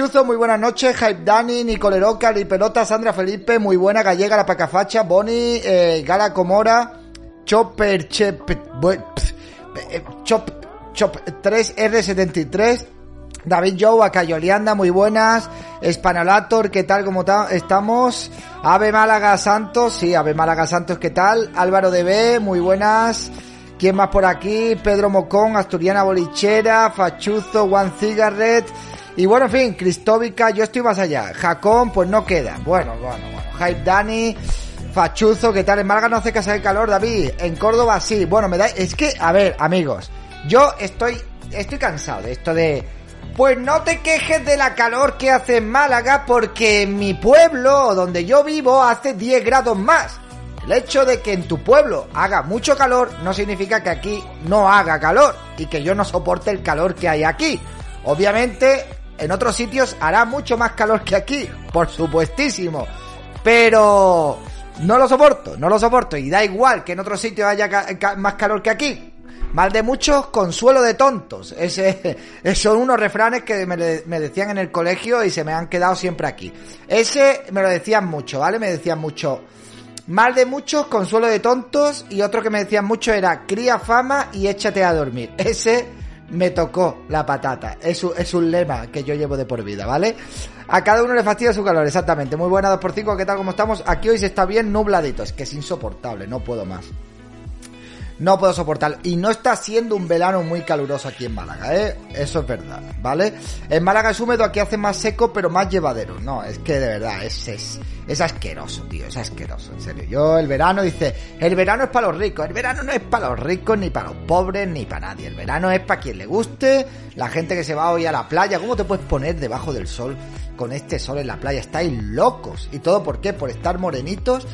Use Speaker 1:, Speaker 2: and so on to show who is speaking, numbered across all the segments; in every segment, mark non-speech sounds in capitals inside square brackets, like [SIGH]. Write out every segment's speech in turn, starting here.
Speaker 1: Fachuzo, muy buenas noches. Hype Dani, Nicolero, Cali Pelota, Sandra Felipe, muy buena. Gallega, La Pacafacha, Boni, eh, Gala Comora, Chopper, Chep, eh, Chop, Chop 3R73. David Joe, Acayolianda, muy buenas. Spanolator, ¿qué tal? ¿Cómo estamos? Ave Málaga Santos, sí, Ave Málaga Santos, ¿qué tal? Álvaro DB, muy buenas. ¿Quién más por aquí? Pedro Mocón, Asturiana Bolichera, Fachuzo, One Cigarette. Y bueno, en fin, Cristóbica, yo estoy más allá. Jacón, pues no queda. Bueno, bueno, bueno. Hype Dani, Fachuzo, ¿qué tal? En Málaga no hace casa de calor, David. En Córdoba sí. Bueno, me da. Es que, a ver, amigos, yo estoy. Estoy cansado de esto de. Pues no te quejes de la calor que hace en Málaga porque en mi pueblo, donde yo vivo, hace 10 grados más. El hecho de que en tu pueblo haga mucho calor no significa que aquí no haga calor y que yo no soporte el calor que hay aquí. Obviamente, en otros sitios hará mucho más calor que aquí, por supuestísimo. Pero no lo soporto, no lo soporto. Y da igual que en otros sitios haya más calor que aquí. Mal de muchos, consuelo de tontos. Ese, [LAUGHS] son unos refranes que me, me, decían en el colegio y se me han quedado siempre aquí. Ese me lo decían mucho, ¿vale? Me decían mucho. Mal de muchos, consuelo de tontos. Y otro que me decían mucho era cría fama y échate a dormir. Ese me tocó la patata. Es un, es un lema que yo llevo de por vida, ¿vale? A cada uno le fastidia su calor, exactamente. Muy buena 2x5, ¿qué tal? ¿Cómo estamos? Aquí hoy se está bien nubladito. Es que es insoportable, no puedo más no puedo soportar. Y no está siendo un verano muy caluroso aquí en Málaga, ¿eh? Eso es verdad, ¿vale? En Málaga es húmedo, aquí hace más seco, pero más llevadero. No, es que de verdad, es, es, es asqueroso, tío, es asqueroso, en serio. Yo, el verano, dice, el verano es para los ricos, el verano no es para los ricos, ni para los pobres, ni para nadie. El verano es para quien le guste, la gente que se va hoy a la playa. ¿Cómo te puedes poner debajo del sol con este sol en la playa? Estáis locos. ¿Y todo por qué? Por estar morenitos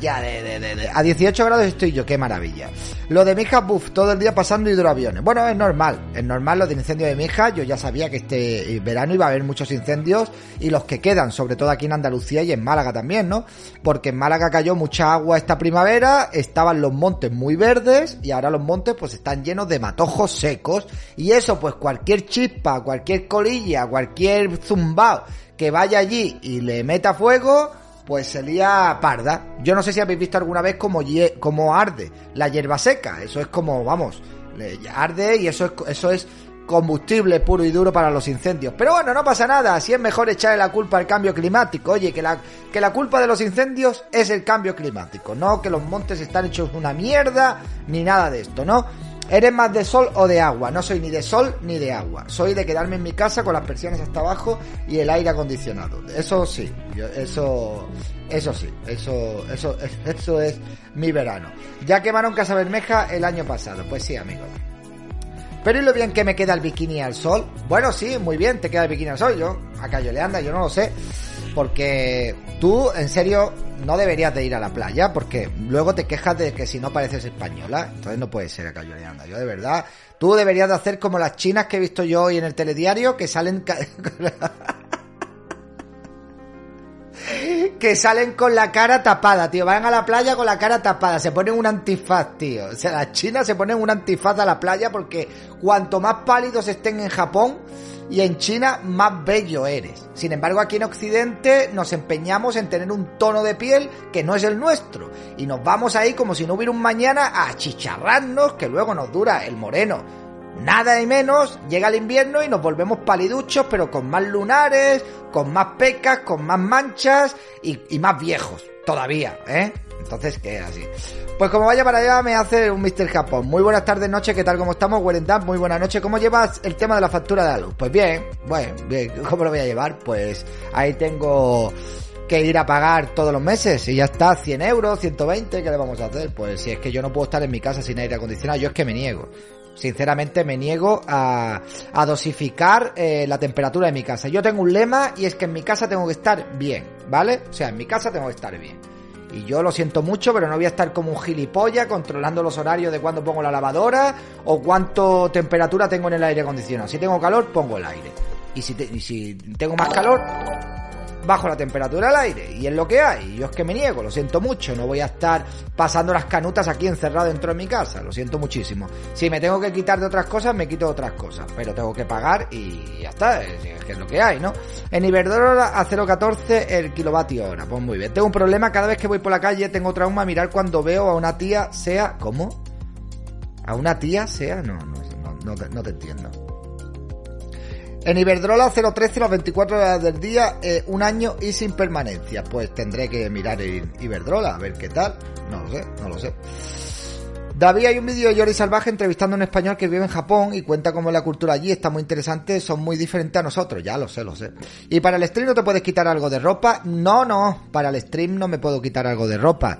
Speaker 1: ya de, A 18 grados estoy yo, qué maravilla. Lo de mi hija, buff, todo el día pasando hidroaviones. Bueno, es normal, es normal lo del incendio de mi. Yo ya sabía que este verano iba a haber muchos incendios y los que quedan, sobre todo aquí en Andalucía y en Málaga también, ¿no? Porque en Málaga cayó mucha agua esta primavera, estaban los montes muy verdes y ahora los montes pues están llenos de matojos secos y eso pues cualquier chispa, cualquier colilla, cualquier zumbao que vaya allí y le meta fuego, pues sería parda. Yo no sé si habéis visto alguna vez como, como arde la hierba seca. Eso es como, vamos, arde y eso es, eso es combustible puro y duro para los incendios. Pero bueno, no pasa nada, así es mejor echarle la culpa al cambio climático. Oye, que la, que la culpa de los incendios es el cambio climático, no que los montes están hechos una mierda, ni nada de esto, ¿no? Eres más de sol o de agua. No soy ni de sol ni de agua. Soy de quedarme en mi casa con las persianas hasta abajo y el aire acondicionado. Eso sí, eso, eso sí, eso, eso, [LAUGHS] eso es mi verano. Ya quemaron Casa Bermeja el año pasado. Pues sí, amigos. Pero ¿y lo bien que me queda el bikini al sol? Bueno, sí, muy bien, te queda el bikini al sol. Yo, acá yo le anda, yo no lo sé. Porque tú, en serio, no deberías de ir a la playa porque luego te quejas de que si no pareces española. Entonces no puede ser acá anda. Yo de verdad, tú deberías de hacer como las chinas que he visto yo hoy en el telediario que salen... [LAUGHS] que salen con la cara tapada, tío. Van a la playa con la cara tapada. Se ponen un antifaz, tío. O sea, las chinas se ponen un antifaz a la playa porque cuanto más pálidos estén en Japón, y en China más bello eres. Sin embargo, aquí en Occidente nos empeñamos en tener un tono de piel que no es el nuestro y nos vamos ahí como si no hubiera un mañana a chicharrarnos que luego nos dura el moreno. Nada y menos, llega el invierno y nos volvemos paliduchos, pero con más lunares, con más pecas, con más manchas y, y más viejos todavía, ¿eh? Entonces, ¿qué? Así. Pues como vaya para allá, me hace un Mr. Japón. Muy buenas tardes, noche, ¿qué tal? ¿Cómo estamos? Wellington, muy buenas noches. ¿Cómo llevas el tema de la factura de la luz? Pues bien, bueno, bien. ¿Cómo lo voy a llevar? Pues ahí tengo que ir a pagar todos los meses y ya está, 100 euros, 120, ¿qué le vamos a hacer? Pues si es que yo no puedo estar en mi casa sin aire acondicionado, yo es que me niego. Sinceramente me niego a, dosificar eh, la temperatura de mi casa. Yo tengo un lema y es que en mi casa tengo que estar bien, ¿vale? O sea, en mi casa tengo que estar bien. Y yo lo siento mucho, pero no voy a estar como un gilipollas controlando los horarios de cuándo pongo la lavadora o cuánto temperatura tengo en el aire acondicionado. Si tengo calor, pongo el aire. Y si tengo más calor, bajo la temperatura del aire. Y es lo que hay. Yo es que me niego, lo siento mucho. No voy a estar pasando las canutas aquí encerrado dentro de mi casa. Lo siento muchísimo. Si me tengo que quitar de otras cosas, me quito otras cosas. Pero tengo que pagar y ya está. Es, que es lo que hay, ¿no? En Iberdrola a 0,14 el kilovatio hora. Pues muy bien. Tengo un problema. Cada vez que voy por la calle tengo trauma mirar cuando veo a una tía sea... ¿Cómo? ¿A una tía sea? No, no, no, no, te, entiendo. En Iberdrola 013 las 24 horas del día, eh, un año y sin permanencia. Pues tendré que mirar en Iberdrola a ver qué tal. No lo sé, no lo sé. David, hay un vídeo de Jordi Salvaje entrevistando a un español que vive en Japón y cuenta cómo la cultura allí está muy interesante, son muy diferentes a nosotros, ya lo sé, lo sé. ¿Y para el stream no te puedes quitar algo de ropa? No, no, para el stream no me puedo quitar algo de ropa.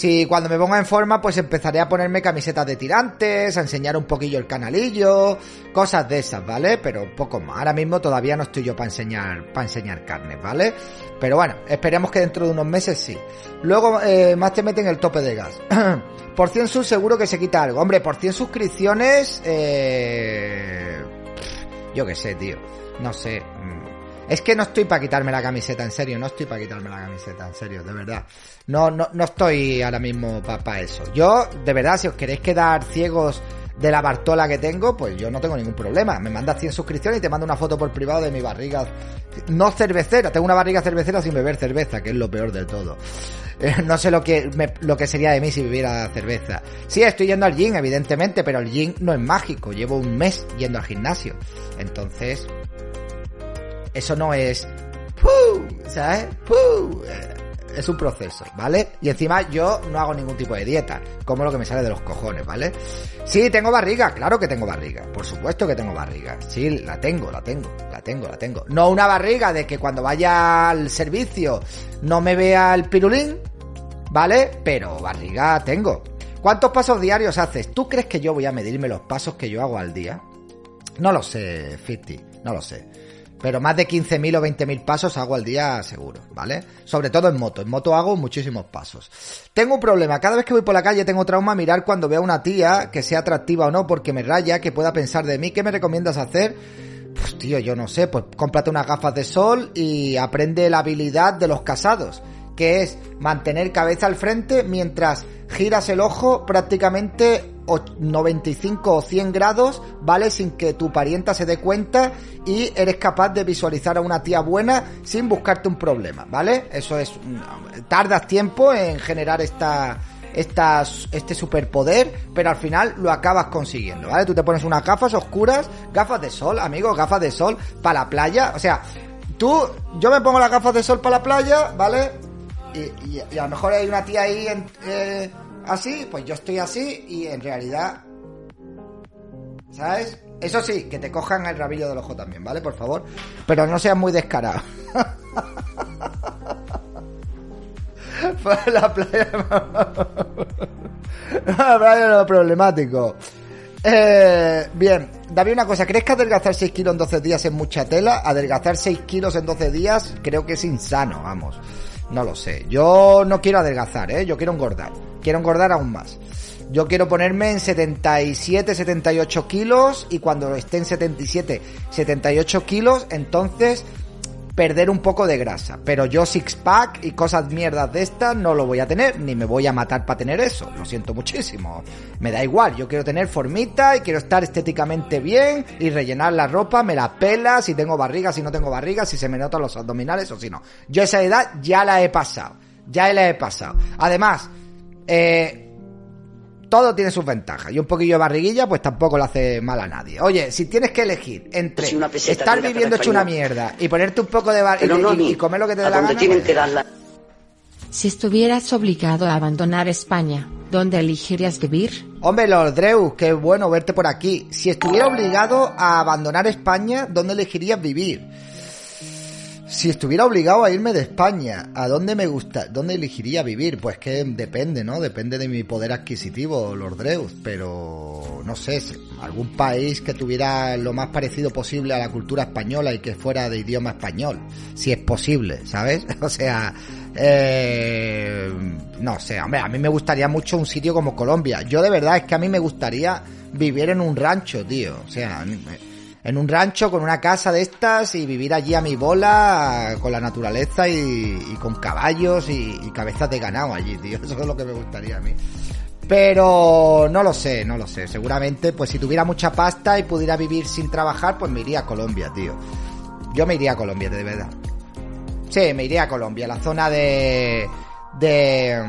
Speaker 1: Si cuando me ponga en forma, pues empezaré a ponerme camisetas de tirantes, a enseñar un poquillo el canalillo, cosas de esas, ¿vale? Pero poco más. Ahora mismo todavía no estoy yo para enseñar, para enseñar carnes, ¿vale? Pero bueno, esperemos que dentro de unos meses sí. Luego, eh, más te meten el tope de gas. [CLEARS THROAT] por 100 subs seguro que se quita algo. Hombre, por 100 suscripciones, eh... Yo qué sé, tío. No sé. Es que no estoy para quitarme la camiseta, en serio, no estoy para quitarme la camiseta, en serio, de verdad. No, no, no estoy ahora mismo para eso. Yo, de verdad, si os queréis quedar ciegos de la Bartola que tengo, pues yo no tengo ningún problema. Me mandas 100 suscripciones y te mando una foto por privado de mi barriga. No cervecera, tengo una barriga cervecera sin beber cerveza, que es lo peor de todo. Eh, no sé lo que, lo que sería de mí si viviera cerveza. Sí, estoy yendo al gym, evidentemente, pero el gym no es mágico. Llevo un mes yendo al gimnasio. Entonces, eso no es... ¿Sabes? Eh, es un proceso, ¿vale? Y encima yo no hago ningún tipo de dieta, como lo que me sale de los cojones, ¿vale? Sí, tengo barriga, claro que tengo barriga, por supuesto que tengo barriga, sí, la tengo, la tengo, la tengo, la tengo. No una barriga de que cuando vaya al servicio no me vea el pirulín, ¿vale? Pero barriga tengo. ¿Cuántos pasos diarios haces? ¿Tú crees que yo voy a medirme los pasos que yo hago al día? No lo sé, Fifty, no lo sé. Pero más de 15.000 o 20.000 pasos hago al día seguro, ¿vale? Sobre todo en moto. En moto hago muchísimos pasos. Tengo un problema. Cada vez que voy por la calle tengo trauma mirar cuando veo a una tía que sea atractiva o no porque me raya, que pueda pensar de mí. ¿Qué me recomiendas hacer? Pues tío, yo no sé. Pues cómprate unas gafas de sol y aprende la habilidad de los casados. Que es mantener cabeza al frente mientras giras el ojo prácticamente 95 o 100 grados, ¿vale? Sin que tu parienta se dé cuenta y eres capaz de visualizar a una tía buena sin buscarte un problema, ¿vale? Eso es... Mm, tardas tiempo en generar esta... este superpoder, pero al final lo acabas consiguiendo, ¿vale? Tú te pones unas gafas oscuras, gafas de sol, amigos, gafas de sol para la playa, o sea, tú, yo me pongo las gafas de sol para la playa, ¿vale? Y, a lo mejor hay una tía ahí en, eh, así, pues yo estoy así y en realidad, ¿sabes? Eso sí, que te cojan el rabillo del ojo también, ¿vale? Por favor. Pero no seas muy descarado. [LAUGHS] la playa... [LAUGHS] la playa lo problemático. Eh, bien, David, una cosa, ¿crees que adelgazar 6 kilos en 12 días es mucha tela? Adelgazar 6 kilos en 12 días creo que es insano, vamos. No lo sé. Yo no quiero adelgazar, ¿eh? Yo quiero engordar. Quiero engordar aún más. Yo quiero ponerme en 77, 78 kilos y cuando esté en 77, 78 kilos, entonces perder un poco de grasa. Pero yo six pack y cosas mierdas de estas no lo voy a tener, ni me voy a matar para tener eso. Lo siento muchísimo. Me da igual, yo quiero tener formita y quiero estar estéticamente bien y rellenar la ropa, me la pela si tengo barriga, si no tengo barriga, si se me notan los abdominales o si no. Yo esa edad ya la he pasado. Ya la he pasado. Además, eh, todo tiene sus ventajas. Y un poquillo de barriguilla, pues tampoco le hace mal a nadie. Oye, si tienes que elegir entre estar viviendo hecho una mierda y ponerte un poco de barriga y, comer lo que te dé la gana. Pues
Speaker 2: si estuvieras obligado a abandonar España, ¿dónde elegirías vivir?
Speaker 1: Hombre, Lord Drew, qué bueno verte por aquí. Si estuviera obligado a abandonar España, ¿dónde elegirías vivir? Si estuviera obligado a irme de España, ¿a dónde me gusta, dónde elegiría vivir? Pues que depende, ¿no? Depende de mi poder adquisitivo, Lord Dreus, pero no sé, algún país que tuviera lo más parecido posible a la cultura española y que fuera de idioma español, si es posible, ¿sabes? [LAUGHS] O sea, eh, no sé, hombre, a mí me gustaría mucho un sitio como Colombia. Yo de verdad es que a mí me gustaría vivir en un rancho, tío. O sea, en un rancho con una casa de estas y vivir allí a mi bola con la naturaleza y, con caballos y, y, cabezas de ganado allí, tío. [LAUGHS] Eso es lo que me gustaría a mí. Pero no lo sé, no lo sé. Seguramente, pues si tuviera mucha pasta y pudiera vivir sin trabajar, pues me iría a Colombia, tío. Yo me iría a Colombia, de verdad. Sí, me iría a Colombia, la zona de. de.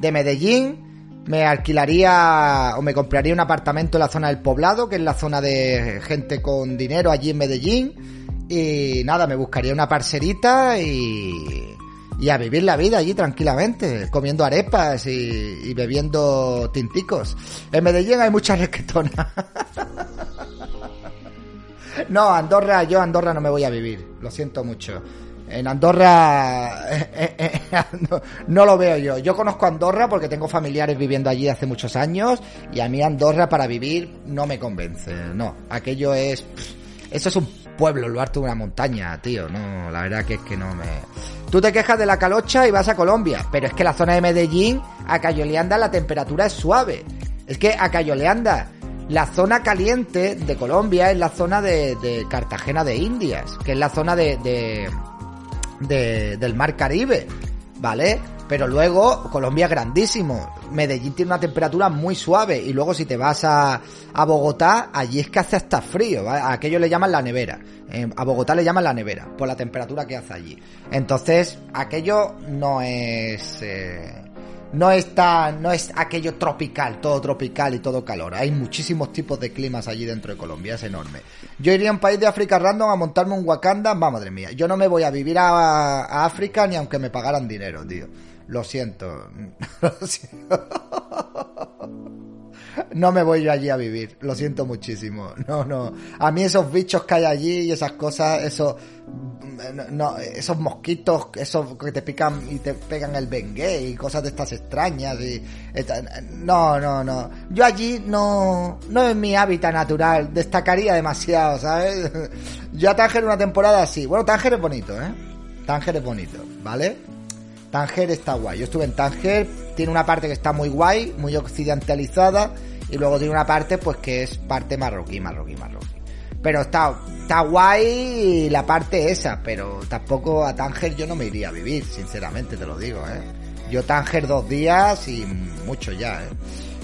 Speaker 1: de Medellín me alquilaría o me compraría un apartamento en la zona del poblado, que es la zona de gente con dinero allí en Medellín. Y nada, me buscaría una parcerita y, y a vivir la vida allí tranquilamente, comiendo arepas y, bebiendo tinticos. En Medellín hay mucha [LAUGHS] resquetona. no, Andorra, yo Andorra no me voy a vivir, lo siento mucho. En Andorra eh, eh, eh, [LAUGHS] no, lo veo yo. Yo conozco Andorra porque tengo familiares viviendo allí hace muchos años y a mí Andorra para vivir no me convence. No, aquello es... Eso es un pueblo, lo harto de una montaña, tío. No, la verdad que es que no me... Tú te quejas de la calocha y vas a Colombia, pero es que la zona de Medellín, a Cayoleanda, la temperatura es suave. Es que a Cayoleanda, la zona caliente de Colombia es la zona de, Cartagena de Indias, que es la zona de de, del mar Caribe, ¿vale? Pero luego Colombia es grandísimo. Medellín tiene una temperatura muy suave. Y luego si te vas a, a Bogotá, allí es que hace hasta frío. ¿vale? Aquello le llaman la nevera. a Bogotá le llaman la nevera, por la temperatura que hace allí. Entonces, aquello no es... Eh, no está, no es aquello tropical, todo tropical y todo calor. Hay muchísimos tipos de climas allí dentro de Colombia, es enorme. Yo iría a un país de África random a montarme un Wakanda, va madre mía. Yo no me voy a vivir a, África ni aunque me pagaran dinero, tío. Lo siento. [LAUGHS] Lo siento. No me voy yo allí a vivir, lo siento muchísimo. No, no. A mí esos bichos que hay allí y esas cosas, esos, no, esos mosquitos, esos que te pican y te pegan el bengue y cosas de estas extrañas y, no, no, no. Yo allí no, no es mi hábitat natural, destacaría demasiado, ¿sabes? [LAUGHS] Yo a Tánger una temporada sí. Bueno, Tánger es bonito, ¿eh? Tánger es bonito, ¿vale? Tánger está guay. Yo estuve en Tánger, tiene una parte que está muy guay, muy occidentalizada, y luego tiene una parte pues que es parte marroquí, marroquí, marroquí. Pero está, está guay la parte esa, pero tampoco a Tánger yo no me iría a vivir, sinceramente te lo digo, ¿eh? Yo Tánger dos días y mucho ya, ¿eh?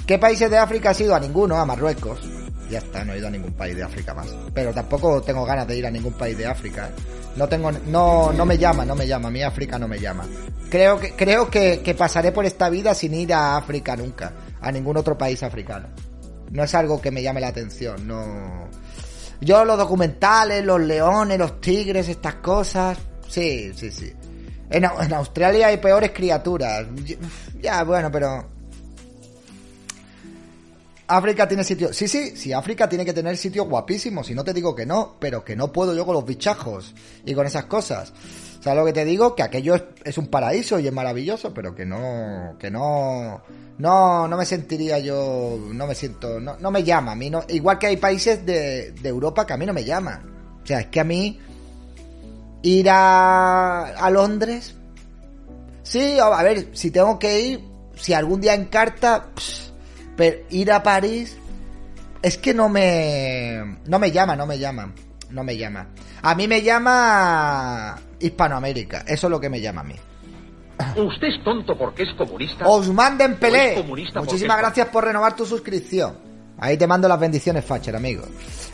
Speaker 1: ¿Qué países de África has ido? A ninguno, a Marruecos. Ya está, no he ido a ningún país de África más. Pero tampoco tengo ganas de ir a ningún país de África. No tengo, no, no me llama, no me llama. A mí África no me llama. Creo que, creo que, pasaré por esta vida sin ir a África nunca. A ningún otro país africano. No es algo que me llame la atención, no. Yo los documentales, los leones, los tigres, estas cosas. Sí, sí, sí. En Australia hay peores criaturas. Ya, bueno, pero África tiene sitio. Sí, sí, sí, África tiene que tener sitios guapísimos. Si no te digo que no, pero que no puedo yo con los bichajos y con esas cosas. ¿Sabes lo que te digo? Que aquello es, un paraíso y es maravilloso, pero que no, que no, no, no me sentiría yo, no me siento, no, no me llama a mí, no, igual que hay países de, de Europa que a mí no me llaman. O sea, es que a mí ir a, a Londres, sí, a ver, si tengo que ir, si algún día en carta, pero ir a París es que no me no me llama, no me llama, no me llama. A mí me llama Hispanoamérica, eso es lo que me llama a mí.
Speaker 3: Usted es tonto porque es comunista.
Speaker 1: Osman Dembélé. Muchísimas gracias por renovar tu suscripción. Ahí te mando las bendiciones, Facher, amigo.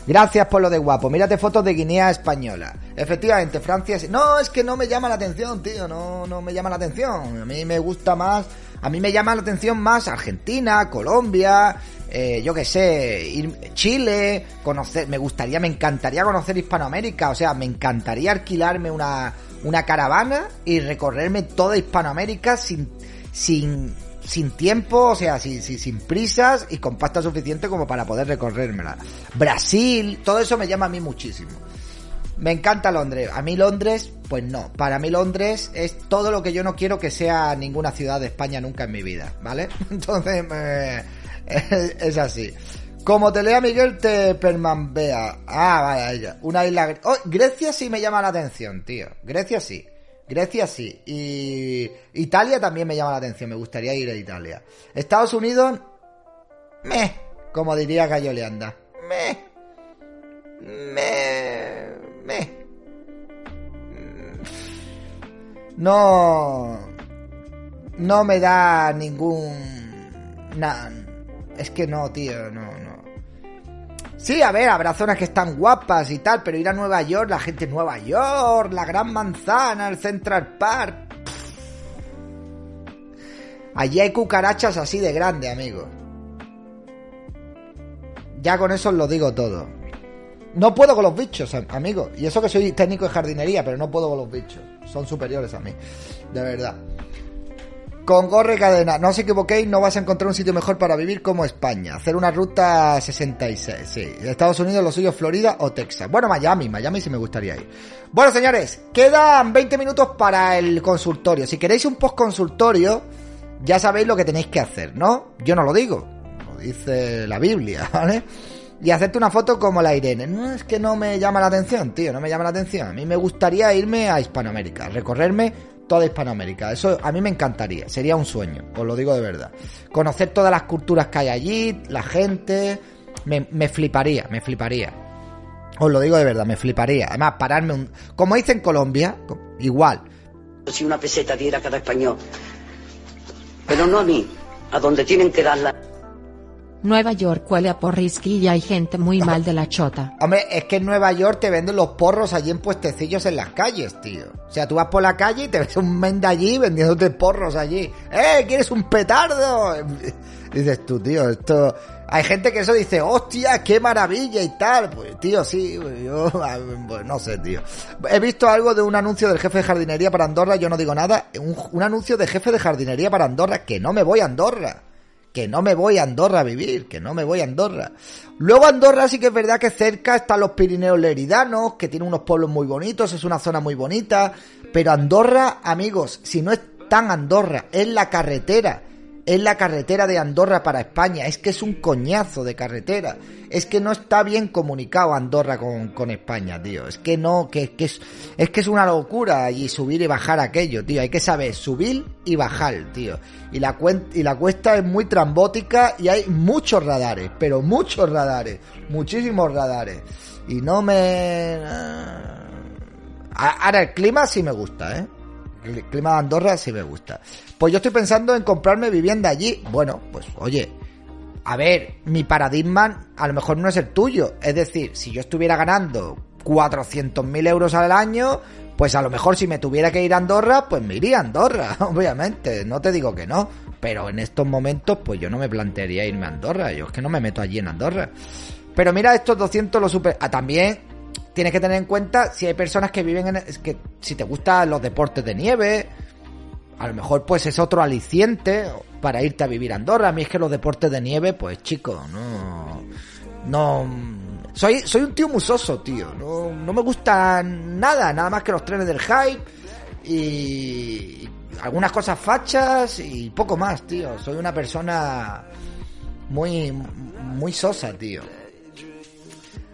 Speaker 1: Gracias por lo de guapo. Mírate fotos de Guinea Española. Efectivamente, Francia... No, es que no me llama la atención, tío. No, no me llama la atención. A mí me gusta más a mí me llama la atención más Argentina, Colombia, eh, yo qué sé, Chile, conocer, me gustaría, me encantaría conocer Hispanoamérica, o sea, me encantaría alquilarme una, una caravana y recorrerme toda Hispanoamérica sin, sin, sin tiempo, o sea, sin, sin, sin, prisas y con pasta suficiente como para poder recorrérmela. Brasil, todo eso me llama a mí muchísimo. Me encanta Londres. A mí Londres, pues no. Para mí Londres es todo lo que yo no quiero que sea ninguna ciudad de España nunca en mi vida, ¿vale? [LAUGHS] Entonces, es así. Como te lea Miguel, te permanbea. Ah, vaya, Una isla... Oh, Grecia sí me llama la atención, tío. Grecia sí. Grecia sí. Y Italia también me llama la atención. Me gustaría ir a Italia. Estados Unidos... Meh. Como diría Gallo Leanda. Meh. Me... Me... No... No me da ningún... Nah, es que no, tío, no, no. Sí, a ver, habrá zonas que están guapas y tal, pero ir a Nueva York, la gente de Nueva York, la Gran Manzana, el Central Park. Allí hay cucarachas así de grande, amigo. Ya con eso os lo digo todo. No puedo con los bichos, amigo. Y eso que soy técnico de jardinería, pero no puedo con los bichos. Son superiores a mí. De verdad. Con gorre cadena. No os equivoquéis, no vas a encontrar un sitio mejor para vivir como España. Hacer una ruta 66, sí. Estados Unidos, lo suyo, Florida o Texas. Bueno, Miami, Miami sí me gustaría ir. Bueno, señores, quedan 20 minutos para el consultorio. Si queréis un post consultorio, ya sabéis lo que tenéis que hacer, ¿no? Yo no lo digo, lo dice la Biblia, [LAUGHS] ¿vale? Y hacerte una foto como la Irene. No es que no me llama la atención, tío, no me llama la atención. A mí me gustaría irme a Hispanoamérica, recorrerme toda Hispanoamérica. Eso a mí me encantaría, sería un sueño, os lo digo de verdad. Conocer todas las culturas que hay allí, la gente, me, me fliparía, me fliparía. Os lo digo de verdad, me fliparía. Además, pararme un... Como dice en Colombia, igual.
Speaker 4: Si una peseta diera cada español pero no a mí, a donde tienen que darla.
Speaker 2: Nueva York huele a porrisqui y hay gente muy mal de la chota.
Speaker 1: Hombre, es que en Nueva York te venden los porros allí en puestecillos en las calles, tío. O sea, tú vas por la calle y te [LAUGHS] ves un menda allí vendiéndote porros allí. ¡Eh, quieres un petardo! [LAUGHS] Dices tú, tío, esto... Hay gente que eso dice, hostia, qué maravilla y tal. Pues, tío, sí, yo, [LAUGHS] pues, no sé, tío. He visto algo de un anuncio del jefe de jardinería para Andorra, yo no digo nada. Un, un anuncio de jefe de jardinería para Andorra, que no me voy a Andorra. Que no me voy a Andorra a vivir, que no me voy a Andorra. Luego Andorra sí que es verdad que cerca están los Pirineos Leridanos, que tiene unos pueblos muy bonitos, es una zona muy bonita. Pero Andorra, amigos, si no es tan Andorra, es la carretera es la carretera de Andorra para España. Es que es un coñazo de carretera. Es que no está bien comunicado Andorra con, España, tío. Es que no, que, que es, es que es una locura allí subir y bajar aquello, tío. Hay que saber subir y bajar, tío. Y la, y la cuesta es muy trambótica y hay muchos radares, pero muchos radares, muchísimos radares. Y no me... Ahora el clima sí me gusta, ¿eh? El clima de Andorra sí me gusta. Pues yo estoy pensando en comprarme vivienda allí. Bueno, pues oye, a ver, mi paradigma a lo mejor no es el tuyo. Es decir, si yo estuviera ganando 400.000 euros al año, pues a lo mejor si me tuviera que ir a Andorra, pues me iría a Andorra, [LAUGHS] obviamente. No te digo que no. Pero en estos momentos, pues yo no me plantearía irme a Andorra. Yo es que no me meto allí en Andorra. Pero mira, estos 200 los super... Ah, también tienes que tener en cuenta si hay personas que viven en... Que si te gustan los deportes de nieve a lo mejor pues es otro aliciente para irte a vivir a Andorra. A mí es que los deportes de nieve, pues chico, no... No... Soy, soy un tío musoso, tío. No, no me gusta nada, nada más que los trenes del hype y algunas cosas fachas y poco más, tío. Soy una persona muy, muy sosa, tío.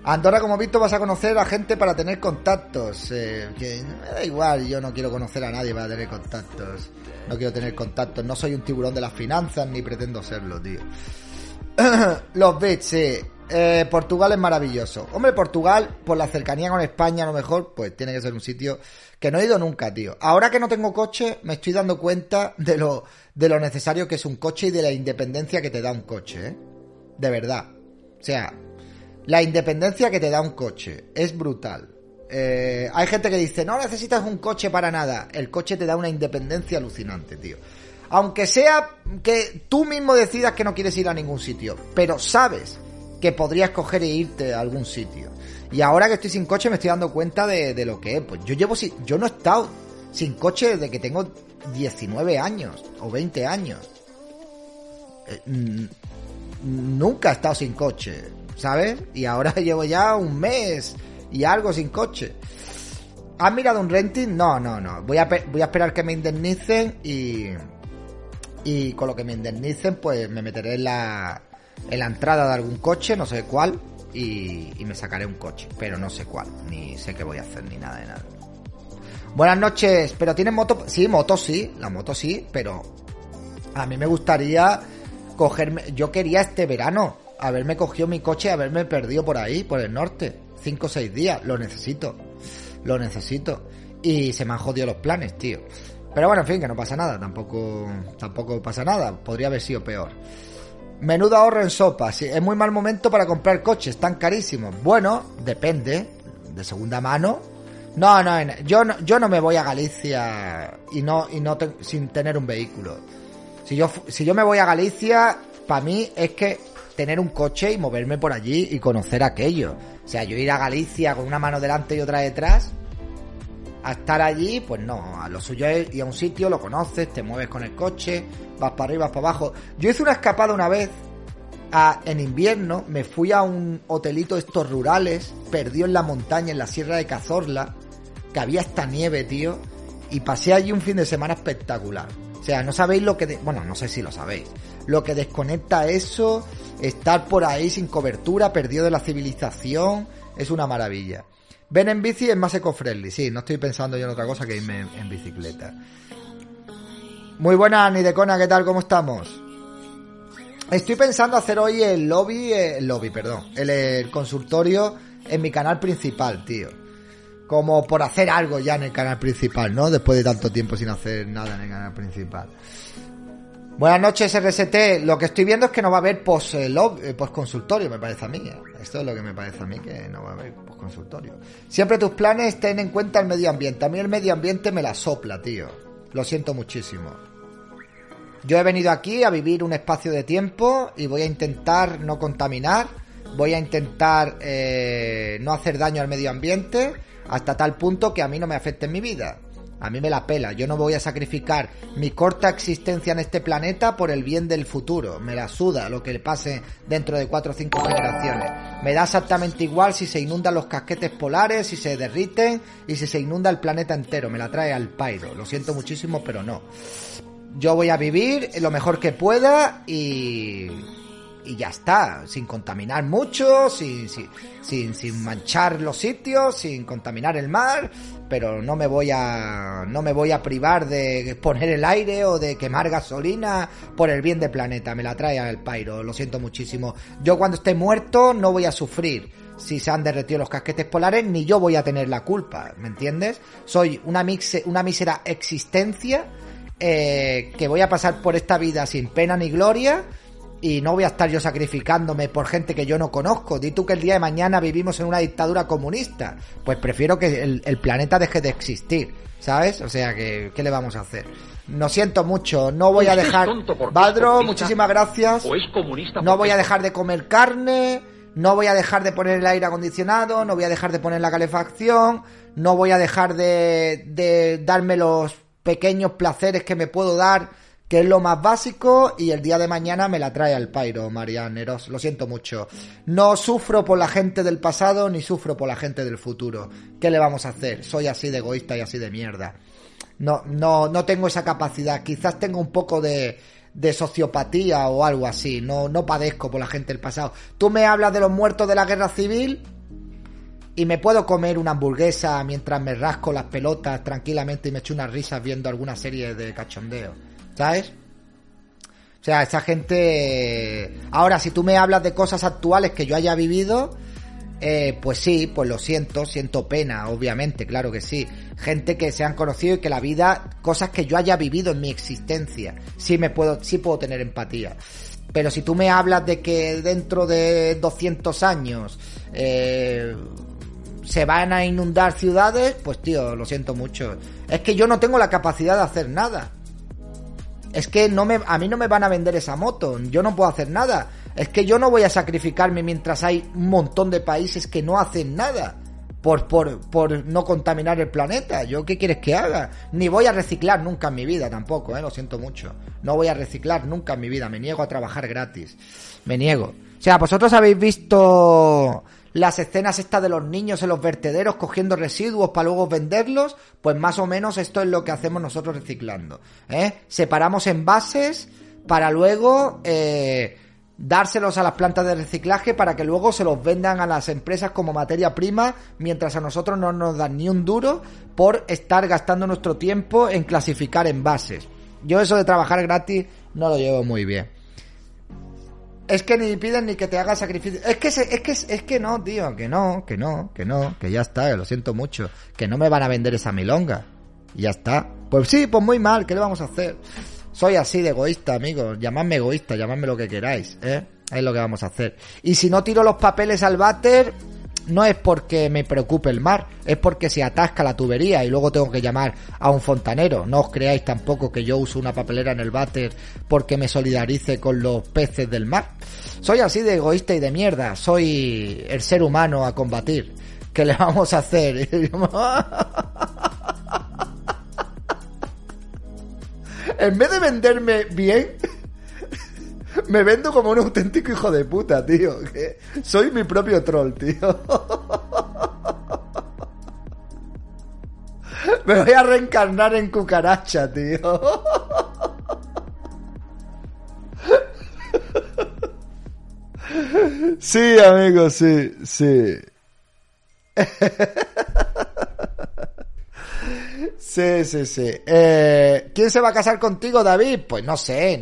Speaker 1: Andorra, como visto, vas a conocer a gente para tener contactos. Eh, me da igual, yo no quiero conocer a nadie para tener contactos. No quiero tener contactos. No soy un tiburón de las finanzas ni pretendo serlo, tío. [COUGHS] Los bits. Eh, Portugal es maravilloso. Hombre, Portugal, por la cercanía con España, a lo mejor, pues tiene que ser un sitio que no he ido nunca, tío. Ahora que no tengo coche, me estoy dando cuenta de lo, de lo necesario que es un coche y de la independencia que te da un coche, ¿eh? De verdad. O sea, la independencia que te da un coche es brutal. Eh, hay gente que dice, no necesitas un coche para nada. El coche te da una independencia alucinante, tío. Aunque sea que tú mismo decidas que no quieres ir a ningún sitio, pero sabes que podrías coger e irte a algún sitio. Y ahora que estoy sin coche me estoy dando cuenta de, lo que es. Pues yo llevo sin, yo no he estado sin coche desde que tengo 19 años o 20 años. Eh, nunca he estado sin coche. ¿Sabes? Y ahora [LAUGHS] llevo ya un mes y algo sin coche. ¿Has mirado un renting? No, no, no. Voy a, voy a esperar que me indemnicen y, y con lo que me indemnicen, pues me meteré en la, la entrada de algún coche, no sé cuál, y, y me sacaré un coche, pero no sé cuál, ni sé qué voy a hacer, ni nada de nada. Buenas noches, pero ¿tienes moto? Sí, moto sí, la moto sí, pero a mí me gustaría cogerme, yo quería este verano haberme cogido mi coche y haberme perdido por ahí, por el norte. 5 o 6 días. Lo necesito. Lo necesito. Y se me han jodido los planes, tío. Pero bueno, en fin, que no pasa nada. Tampoco, tampoco pasa nada. Podría haber sido peor. Menudo ahorro en sopa. Es muy mal momento para comprar coches, están carísimos. Bueno, depende. De segunda mano. No, no, yo no, yo no me voy a Galicia y no, y no sin tener un vehículo. Si yo, si yo me voy a Galicia, para mí es que tener un coche y moverme por allí y conocer aquello. O sea, yo ir a Galicia con una mano delante y otra detrás, a estar allí, pues no, a lo suyo es ir a un sitio, lo conoces, te mueves con el coche, vas para arriba, vas para abajo. Yo hice una escapada una vez a, en invierno, me fui a un hotelito estos rurales, perdido en la montaña, en la sierra de Cazorla, que había esta nieve, tío, y pasé allí un fin de semana espectacular. O sea, no sabéis lo que... bueno, no sé si lo sabéis. Lo que desconecta eso, estar por ahí sin cobertura, perdido de la civilización, es una maravilla. Ven en bici es más eco-friendly, sí, no estoy pensando yo en otra cosa que irme en, bicicleta. Muy buenas, Nidecona, ¿qué tal? ¿Cómo estamos? Estoy pensando hacer hoy el lobby, eh, el lobby, perdón, el, consultorio en mi canal principal, tío. Como por hacer algo ya en el canal principal, ¿no? Después de tanto tiempo sin hacer nada en el canal principal. Buenas noches, RST. Lo que estoy viendo es que no va a haber post, eh, eh, post consultorio, me parece a mí. Esto es lo que me parece a mí, que no va a haber consultorio. Siempre tus planes ten en cuenta el medio ambiente. A mí el medio ambiente me la sopla, tío. Lo siento muchísimo. Yo he venido aquí a vivir un espacio de tiempo y voy a intentar no contaminar. Voy a intentar eh, no hacer daño al medio ambiente hasta tal punto que a mí no me afecte en mi vida. A mí me la pela. Yo no voy a sacrificar mi corta existencia en este planeta por el bien del futuro. Me la suda lo que le pase dentro de cuatro o cinco generaciones. Me da exactamente igual si se inundan los casquetes polares, si se derriten y si se inunda el planeta entero. Me la trae al pairo. Lo siento muchísimo, pero no. Yo voy a vivir lo mejor que pueda y y ya está, sin contaminar mucho, sin, sin, manchar los sitios, sin contaminar el mar, pero no me voy a no me voy a privar de poner el aire o de quemar gasolina por el bien del planeta, me la trae al pairo, lo siento muchísimo. Yo cuando esté muerto no voy a sufrir si se han derretido los casquetes polares, ni yo voy a tener la culpa, ¿me entiendes? Soy una, mixe, una mísera existencia eh, que voy a pasar por esta vida sin pena ni gloria y no voy a estar yo sacrificándome por gente que yo no conozco. Di tú que el día de mañana vivimos en una dictadura comunista. Pues prefiero que el, planeta deje de existir, ¿sabes? O sea, que, ¿qué le vamos a hacer? No siento mucho, no voy a dejar... Badro, muchísimas gracias. no voy a dejar de comer carne, no voy a dejar de poner el aire acondicionado, no voy a dejar de poner la calefacción, no voy a dejar de, de darme los pequeños placeres que me puedo dar que es lo más básico y el día de mañana me la trae al pairo, Marianeros. Lo siento mucho. No sufro por la gente del pasado ni sufro por la gente del futuro. ¿Qué le vamos a hacer? Soy así de egoísta y así de mierda. No, no, no tengo esa capacidad. Quizás tengo un poco de, de sociopatía o algo así. No, no padezco por la gente del pasado. Tú me hablas de los muertos de la guerra civil y me puedo comer una hamburguesa mientras me rasco las pelotas tranquilamente y me echo unas risas viendo alguna serie de cachondeo. ¿Sabes? O sea, esa gente... Ahora, si tú me hablas de cosas actuales que yo haya vivido, eh, pues sí, pues lo siento, siento pena, obviamente, claro que sí. Gente que se han conocido y que la vida, cosas que yo haya vivido en mi existencia, sí me puedo, sí puedo tener empatía. Pero si tú me hablas de que dentro de 200 años eh, se van a inundar ciudades, pues tío, lo siento mucho. Es que yo no tengo la capacidad de hacer nada. Es que no me, a mí no me van a vender esa moto, yo no puedo hacer nada. Es que yo no voy a sacrificarme mientras hay un montón de países que no hacen nada por, por, por no contaminar el planeta. ¿Yo qué quieres que haga? Ni voy a reciclar nunca en mi vida tampoco, ¿eh? lo siento mucho. No voy a reciclar nunca en mi vida, me niego a trabajar gratis. Me niego. O sea, vosotros habéis visto las escenas estas de los niños en los vertederos cogiendo residuos para luego venderlos, pues más o menos esto es lo que hacemos nosotros reciclando. ¿eh? Separamos envases para luego eh, dárselos a las plantas de reciclaje para que luego se los vendan a las empresas como materia prima, mientras a nosotros no nos dan ni un duro por estar gastando nuestro tiempo en clasificar envases. Yo eso de trabajar gratis no lo llevo muy bien. Es que ni piden ni que te haga sacrificio. Es que, se- es que, es que no, tío, que no, que no, que no, que ya está, que lo siento mucho. Que no me van a vender esa milonga. Y ya está. Pues sí, pues muy mal, ¿qué le vamos a hacer? Soy así de egoísta, amigos. Llamadme egoísta, llamadme lo que queráis, ¿eh? Es lo que vamos a hacer. Y si no tiro los papeles al váter, no es porque me preocupe el mar, es porque se atasca la tubería y luego tengo que llamar a un fontanero. No os creáis tampoco que yo uso una papelera en el váter porque me solidarice con los peces del mar. Soy así de egoísta y de mierda, soy el ser humano a combatir. ¿Qué le vamos a hacer? [LAUGHS] en vez de venderme bien, [LAUGHS] me vendo como un auténtico hijo de puta, tío. soy mi propio troll, tío. [LAUGHS] Me voy a reencarnar en cucaracha, tío. [LAUGHS] Sí, amigo, sí, sí. Sí, sí, sí. Eh, ¿Quién se va a casar contigo, David? Pues no sé,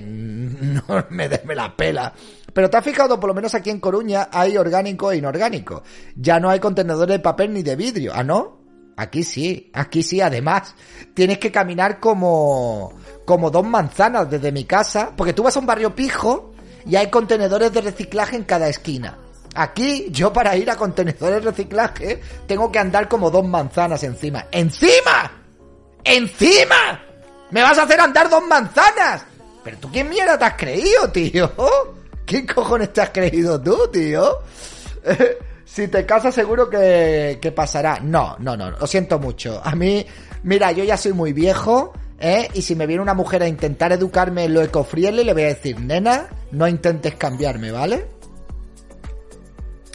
Speaker 1: me, [LAUGHS] me la pela. Pero te has fijado, por lo menos aquí en Coruña hay orgánico e inorgánico. Ya no hay contenedores de papel ni de vidrio. ¿Ah, no? Aquí sí, aquí sí, además. Tienes que caminar como, como dos manzanas desde mi casa. Porque tú vas a un barrio pijo y hay contenedores de reciclaje en cada esquina. Aquí, yo para ir a contenedores de reciclaje, tengo que andar como dos manzanas encima. ¡Encima! ¡Encima! ¡Me vas a hacer andar dos manzanas! ¿Pero tú qué mierda te has creído, tío? [LAUGHS] ¿Qué cojones te has creído tú, tío? [LAUGHS] si te casas seguro que, que pasará. No, no, no, lo siento mucho. A mí, mira, yo ya soy muy viejo, ¿eh? Y si me viene una mujer a intentar educarme en lo ecofriendly, le voy a decir, nena, no intentes cambiarme, ¿vale?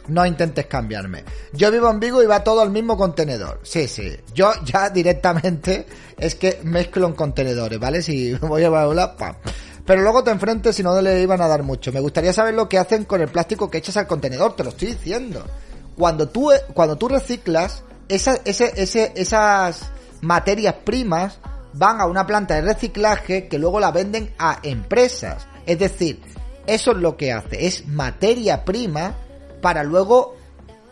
Speaker 1: No intentes cambiarme. Yo vivo en Vigo y va todo al mismo contenedor. Sí, sí. Yo ya [LAUGHS] directamente es que mezclo en contenedores, ¿vale? Si [LAUGHS] voy a hablar, pam. Pero luego te enfrentes y no le iban a dar mucho. Me gustaría saber lo que hacen con el plástico que echas al contenedor, te lo estoy diciendo. Cuando tú, cuando tú reciclas, esas materias primas van a una planta de reciclaje que luego la venden a empresas. Es decir, eso es lo que hace, es materia prima para luego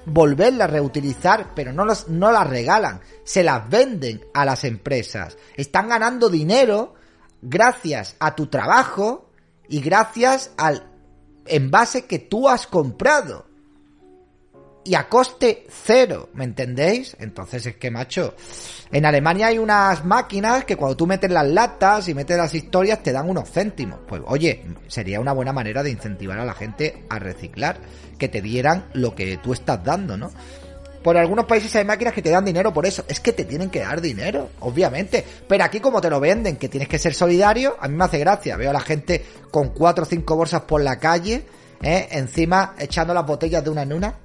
Speaker 1: volverla a reutilizar, pero no, las no las regalan, se las venden a las empresas. Están ganando dinero gracias a tu trabajo y gracias al envase que tú has comprado. Y a coste cero, ¿me entendéis? Entonces es que, macho, en Alemania hay unas máquinas que cuando tú metes las latas y metes las historias te dan unos céntimos. Pues oye, sería una buena manera de incentivar a la gente a reciclar, que te dieran lo que tú estás dando, ¿no? Por algunos países hay máquinas que te dan dinero por eso. Es que te tienen que dar dinero, obviamente. Pero aquí como te lo venden, que tienes que ser solidario, a mí me hace gracia. Veo a la gente con cuatro o cinco bolsas por la calle, ¿eh? encima echando las botellas de una en una.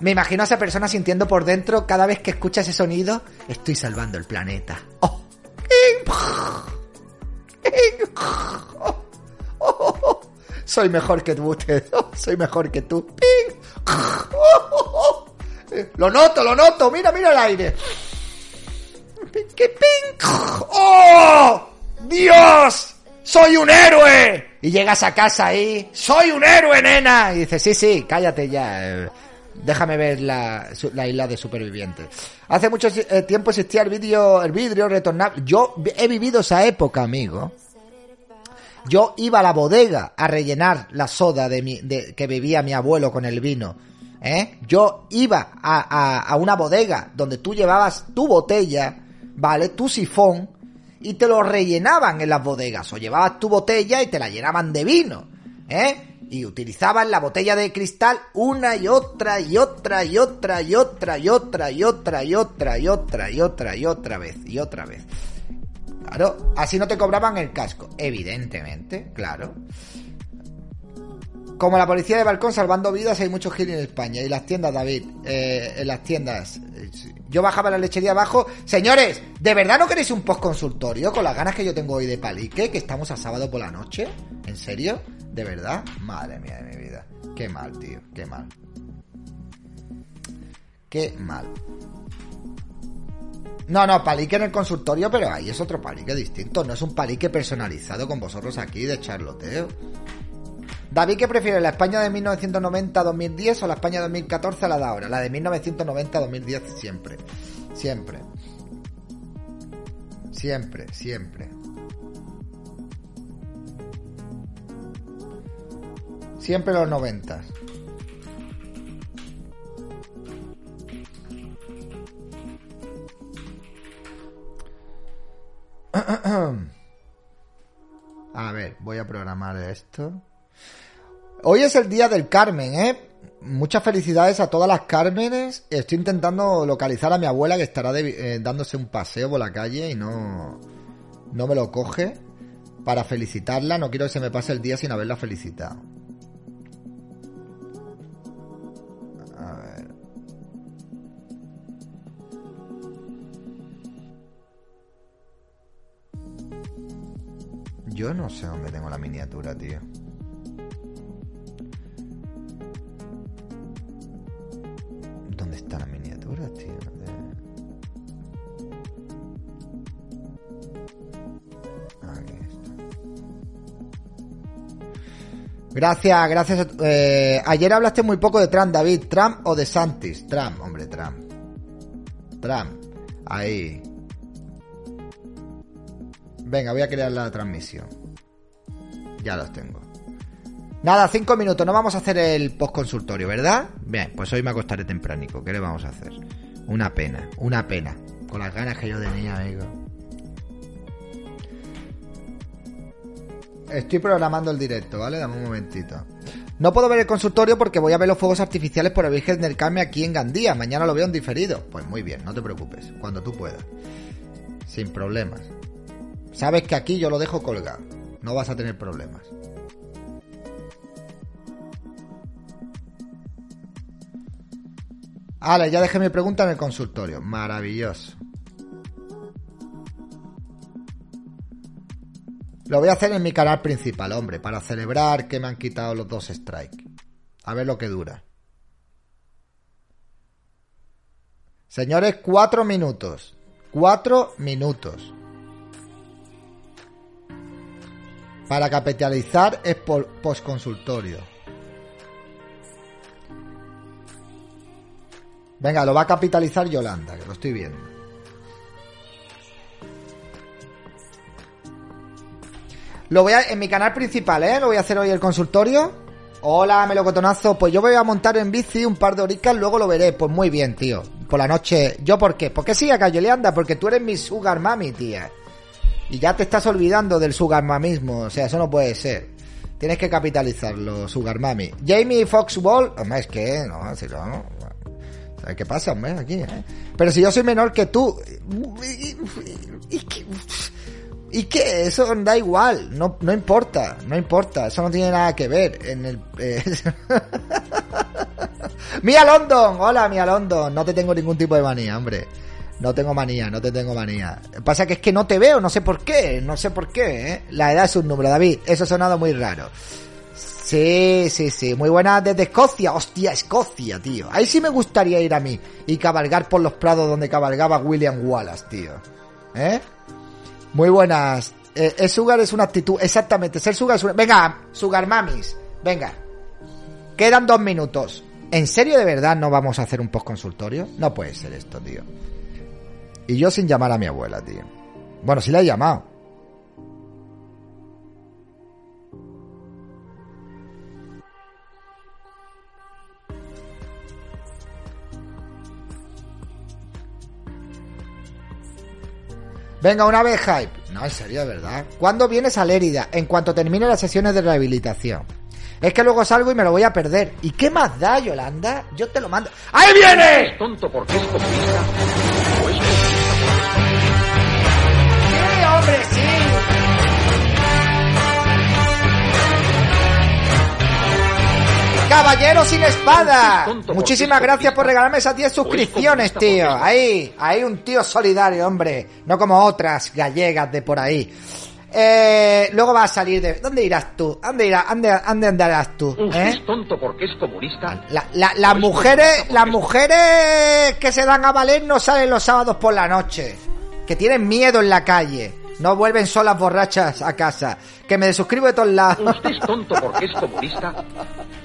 Speaker 1: Me imagino a esa persona sintiendo por dentro cada vez que escucha ese sonido, estoy salvando el planeta. ¡Oh! Soy mejor que tú, usted. Soy mejor que tú. ¡Ping! Lo noto, lo noto. Mira, mira el aire. ¡Oh! ¡Dios! ¡Soy un héroe! Y llegas a casa ahí. ¡Soy un héroe, nena! Y dices, sí, sí, cállate ya. eh, Déjame ver la, isla de supervivientes. Hace mucho eh, tiempo existía el vídeo, el vidrio retornable. Yo he vivido esa época, amigo. Yo iba a la bodega a rellenar la soda de mi, de, que bebía mi abuelo con el vino. ¿eh? Yo iba a, a una bodega donde tú llevabas tu botella, ¿vale? Tu sifón, y te lo rellenaban en las bodegas. O llevabas tu botella y te la llenaban de vino, ¿eh? Y utilizaban la botella de cristal una y otra y otra y otra y otra y otra y otra y otra y otra y otra y otra vez y otra vez. Claro, así no te cobraban el casco. Evidentemente, claro. Como la policía de balcón salvando vidas, hay muchos gil en España. Y las tiendas, David, eh, en las tiendas. Yo bajaba la lechería abajo. Señores, ¿de verdad no queréis un post consultorio con las ganas que yo tengo hoy de palique? Que estamos a sábado por la noche. ¿En serio? ¿De verdad? Madre mía de mi vida. Qué mal, tío. Qué mal. Qué mal. No, no, palique en el consultorio, pero ahí es otro palique distinto. No es un palique personalizado con vosotros aquí de charloteo. David, ¿qué prefiere? ¿La España de 1990-2010 o la España de 2014 a la de ahora? La de 1990-2010 siempre. Siempre. Siempre, siempre. Siempre los 90. [CLEARS THROAT] A ver, voy a programar esto. Hoy es el día del Carmen, ¿eh? Muchas felicidades a todas las Cármenes. Estoy intentando localizar a mi abuela que estará eh, dándose un paseo por la calle y no, no me lo coge. Para felicitarla, no quiero que se me pase el día sin haberla felicitado. A ver. Yo no sé dónde tengo la miniatura, tío. Gracias, gracias. eh, ayer hablaste muy poco de Trump, David. ¿Trump o de Santis? Trump, hombre, Trump. Trump. Ahí. Venga, voy a crear la transmisión. Ya los tengo. Nada, cinco minutos. No vamos a hacer el postconsultorio, ¿verdad? Bien, pues hoy me acostaré tempránico. ¿Qué le vamos a hacer? Una pena, una pena. Con las ganas que yo tenía, amigo. Estoy programando el directo, ¿vale? Dame un momentito. No puedo ver el consultorio porque voy a ver los fuegos artificiales por el Virgen del Carmen aquí en Gandía. Mañana lo veo en diferido. Pues muy bien, no te preocupes. Cuando tú puedas. Sin problemas. Sabes que aquí yo lo dejo colgado. No vas a tener problemas. Vale, ya dejé mi pregunta en el consultorio. Maravilloso. Lo voy a hacer en mi canal principal, hombre, para celebrar que me han quitado los dos strikes. A ver lo que dura. Señores, cuatro minutos. Cuatro minutos. Para capitalizar es postconsultorio. Venga, lo va a capitalizar Yolanda, que lo estoy viendo. Lo voy a, en mi canal principal, ¿eh? Lo voy a hacer hoy el consultorio. Hola, melocotonazo. Pues yo voy a montar en bici un par de horitas, luego lo veré. Pues muy bien, tío. Por la noche. ¿Yo por qué? Porque sí, acá Yolanda, porque tú eres mi sugar mami, tía. Y ya te estás olvidando del sugar mamismo. O sea, eso no puede ser. Tienes que capitalizarlo, sugar mami. Jamie Foxwall. Hombre, es que, no, si no. ¿Sabes qué pasa, hombre, aquí, eh? Pero si yo soy menor que tú. ¿Y qué? ¿Y qué? Eso da igual, no, no importa, no importa, eso no tiene nada que ver en el... eh, [LAUGHS] Mía London, hola Mía London, no te tengo ningún tipo de manía, hombre. No tengo manía, no te tengo manía. Pasa que es que no te veo, no sé por qué, no sé por qué, ¿eh? La edad es un número, David, eso ha sonado muy raro. Sí, sí, sí, muy buena desde Escocia, hostia, Escocia, tío. Ahí sí me gustaría ir a mí y cabalgar por los prados donde cabalgaba William Wallace, tío. ¿Eh? Muy buenas. Eh, sugar es una actitud, exactamente. Ser sugar es una... Venga, sugar mamis. Venga. Quedan dos minutos. ¿En serio de verdad no vamos a hacer un postconsultorio? No puede ser esto, tío. Y yo sin llamar a mi abuela, tío. Bueno, sí la he llamado. Venga, una vez hype. No, en serio, de verdad. ¿Cuándo vienes a Lérida? En cuanto termine las sesiones de rehabilitación. Es que luego salgo y me lo voy a perder. ¿Y qué más da, Yolanda? Yo te lo mando. ¡Ahí viene!
Speaker 3: ¿Es tonto porque es comunista?
Speaker 1: Caballero sin espada. Muchísimas gracias por regalarme esas 10
Speaker 3: es
Speaker 1: suscripciones, tío. Ahí, ahí un tío solidario, hombre. No como otras gallegas de por ahí. Eh, luego va a salir de... ¿Dónde irás tú? ¿Dónde irás? ¿Dónde, dónde andarás tú?
Speaker 3: Usted
Speaker 1: ¿Eh?
Speaker 3: es tonto porque es comunista.
Speaker 1: La- la- las mujeres, las mujeres que se dan a valer no salen los sábados por la noche, que tienen miedo en la calle, [LAUGHS] no vuelven solas borrachas a casa, que me desuscribo de todos lados,
Speaker 3: ¿Usted es tonto porque es comunista?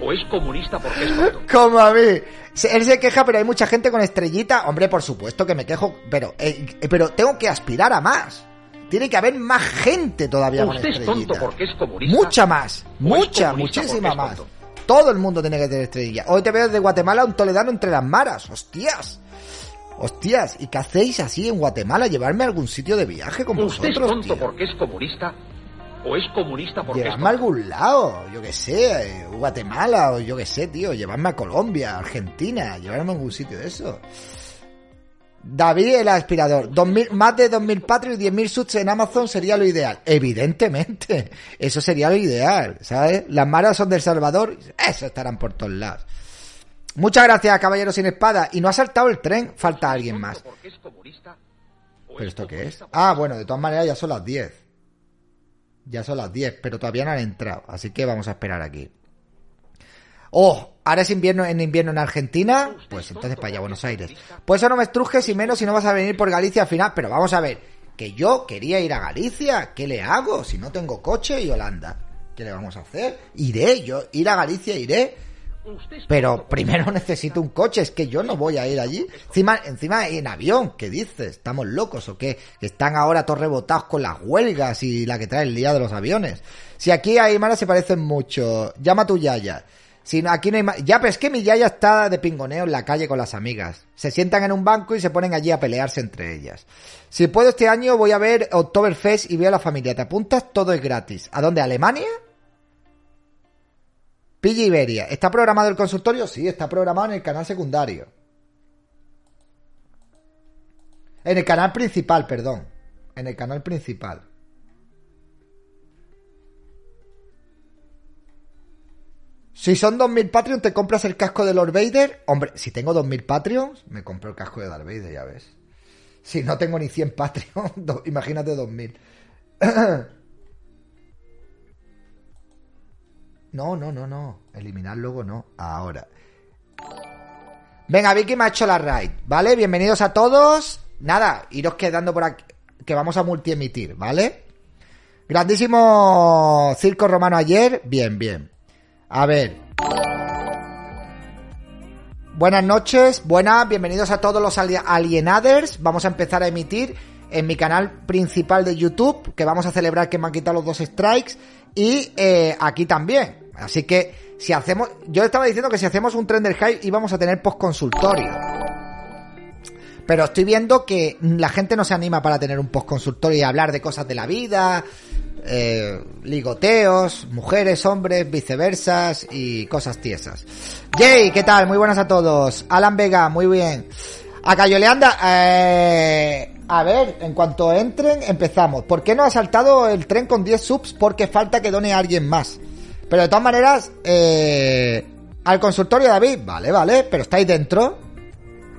Speaker 3: ¿O es comunista porque es tonto? [LAUGHS]
Speaker 1: como a mí. Él se queja, pero hay mucha gente con estrellita. Hombre, por supuesto que me quejo, pero, eh, pero tengo que aspirar a más. Tiene que haber más gente todavía con
Speaker 3: ¿Usted es
Speaker 1: estrellita.
Speaker 3: tonto porque es comunista?
Speaker 1: Mucha más,
Speaker 3: ¿O es
Speaker 1: mucha, muchísima
Speaker 3: es
Speaker 1: más. Todo el mundo tiene que tener estrella. Hoy te veo desde Guatemala un toledano entre las maras. Hostias. Hostias. ¿Y qué hacéis así en Guatemala? ¿Llevarme a algún sitio de viaje con
Speaker 3: ¿Usted es
Speaker 1: vosotros,
Speaker 3: tonto
Speaker 1: tío?
Speaker 3: porque es comunista? ¿O es comunista porque es
Speaker 1: Llevarme a
Speaker 3: tonto?
Speaker 1: algún lado, yo que sé, eh, Guatemala o yo que sé, tío. Llevarme a Colombia, Argentina, llevarme a algún sitio de eso. David el aspirador. 2000, más de 2.000 Patreon y 10.000 subs en Amazon sería lo ideal. Evidentemente. [LAUGHS] Eso sería lo ideal, ¿sabes? Las maras son del Salvador. Eso estarán por todos lados. Muchas gracias, caballero sin espada. Y no ha saltado el tren. Falta alguien más.
Speaker 3: ¿Porque es comunista? ¿O
Speaker 1: ¿Pero
Speaker 3: es
Speaker 1: esto qué es? Ah, bueno, de todas maneras ya son las 10. Ya son las 10, pero todavía no han entrado. Así que vamos a esperar aquí. Oh, ahora es invierno en invierno en Argentina. Pues entonces para allá, Buenos Aires. Pues eso no me estrujes y menos si no vas a venir por Galicia al final. Pero vamos a ver, que yo quería ir a Galicia. ¿Qué le hago si no tengo coche y Holanda? ¿Qué le vamos a hacer? Iré, yo ir a Galicia iré. Pero primero [LAUGHS] necesito un coche, es que yo no voy a ir allí. Encima, encima en avión, ¿qué dices? ¿Estamos locos o qué? Están ahora todos rebotados con las huelgas y la que trae el día de los aviones. Si aquí hay malas se parecen mucho. Llama a tu yaya. Si aquí no hay ma- Ya, pero es que mi yaya está de pingoneo en la calle con las amigas. Se sientan en un banco y se ponen allí a pelearse entre ellas. Si puedo este año voy a ver Oktoberfest y veo a la familia. ¿Te apuntas? Todo es gratis. ¿A dónde? ¿A ¿Alemania? Pilla Iberia. ¿Está programado el consultorio? Sí, está programado en el canal secundario. En el canal principal, perdón. En el canal principal. Si son 2000 Patreon, ¿te compras el casco de Lord Vader? Hombre, si tengo 2000 Patreons, me compro el casco de Darth Vader, ya ves. Si no tengo ni 100 Patreon, [LAUGHS] imagínate 2000. [CLEARS THROAT] No, no, no, no. Eliminar luego no. Ahora. Venga, Vicky me ha hecho la raid, ¿vale? Bienvenidos a todos. Nada, iros quedando por aquí, que vamos a multiemitir, ¿vale? Grandísimo circo romano ayer. Bien, bien. A ver. Buenas noches, buenas, bienvenidos a todos los ali- alienaders. Vamos a empezar a emitir en mi canal principal de YouTube, que vamos a celebrar que me han quitado los dos strikes, y eh, aquí también. Así que si hacemos, yo estaba diciendo que si hacemos un Trender High íbamos a tener postconsultorio. Pero estoy viendo que la gente no se anima para tener un postconsultorio y hablar de cosas de la vida, eh, ligoteos, mujeres, hombres, viceversas y cosas tiesas. Jay, ¿qué tal? Muy buenas a todos. Alan Vega, muy bien. A Cayoleanda, eh, a ver, en cuanto entren, empezamos. ¿Por qué no ha saltado el tren con 10 subs? Porque falta que done a alguien más. Pero de todas maneras, eh, al consultorio David, vale, vale, pero estáis dentro.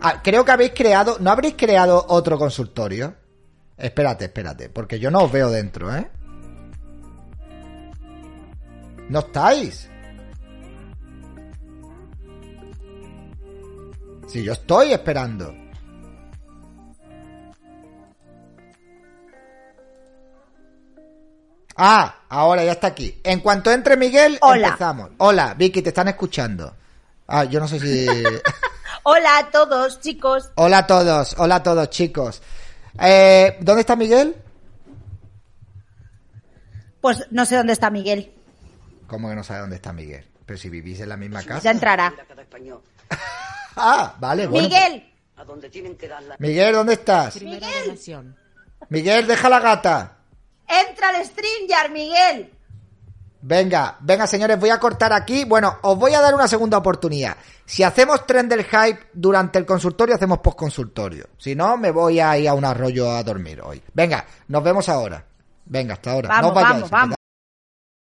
Speaker 1: Ah, creo que habéis creado, ¿no habréis creado otro consultorio? Espérate, espérate, porque yo no os veo dentro, ¿eh? ¿No estáis? Si yo estoy esperando. Ah, ahora ya está aquí. En cuanto entre Miguel,
Speaker 5: Hola.
Speaker 1: empezamos. Hola, Vicky, te están escuchando. Ah, yo no sé si... [LAUGHS]
Speaker 5: Hola a todos, chicos.
Speaker 1: Hola a todos, hola a todos, chicos. Eh, ¿Dónde está Miguel?
Speaker 5: Pues no sé dónde está Miguel.
Speaker 1: ¿Cómo que no sabe dónde está Miguel? Pero si vivís en la misma
Speaker 5: Ya
Speaker 1: casa.
Speaker 5: entrará.
Speaker 4: Ir a cada español,
Speaker 1: Ah, vale, bueno.
Speaker 5: Miguel,
Speaker 4: a donde tienen que dar la...
Speaker 1: Miguel, ¿dónde estás?
Speaker 2: Relación.
Speaker 1: Miguel, deja la gata.
Speaker 5: Entra al StreamYard, Miguel.
Speaker 1: Venga, venga, señores, voy a cortar aquí. Bueno, os voy a dar una segunda oportunidad. Si hacemos tren del hype durante el consultorio, hacemos postconsultorio. Si no, me voy a ir a un arroyo a dormir hoy. Venga, nos vemos ahora. Venga, hasta ahora.
Speaker 5: Vamos,
Speaker 1: no vayáis,
Speaker 5: vamos, vamos.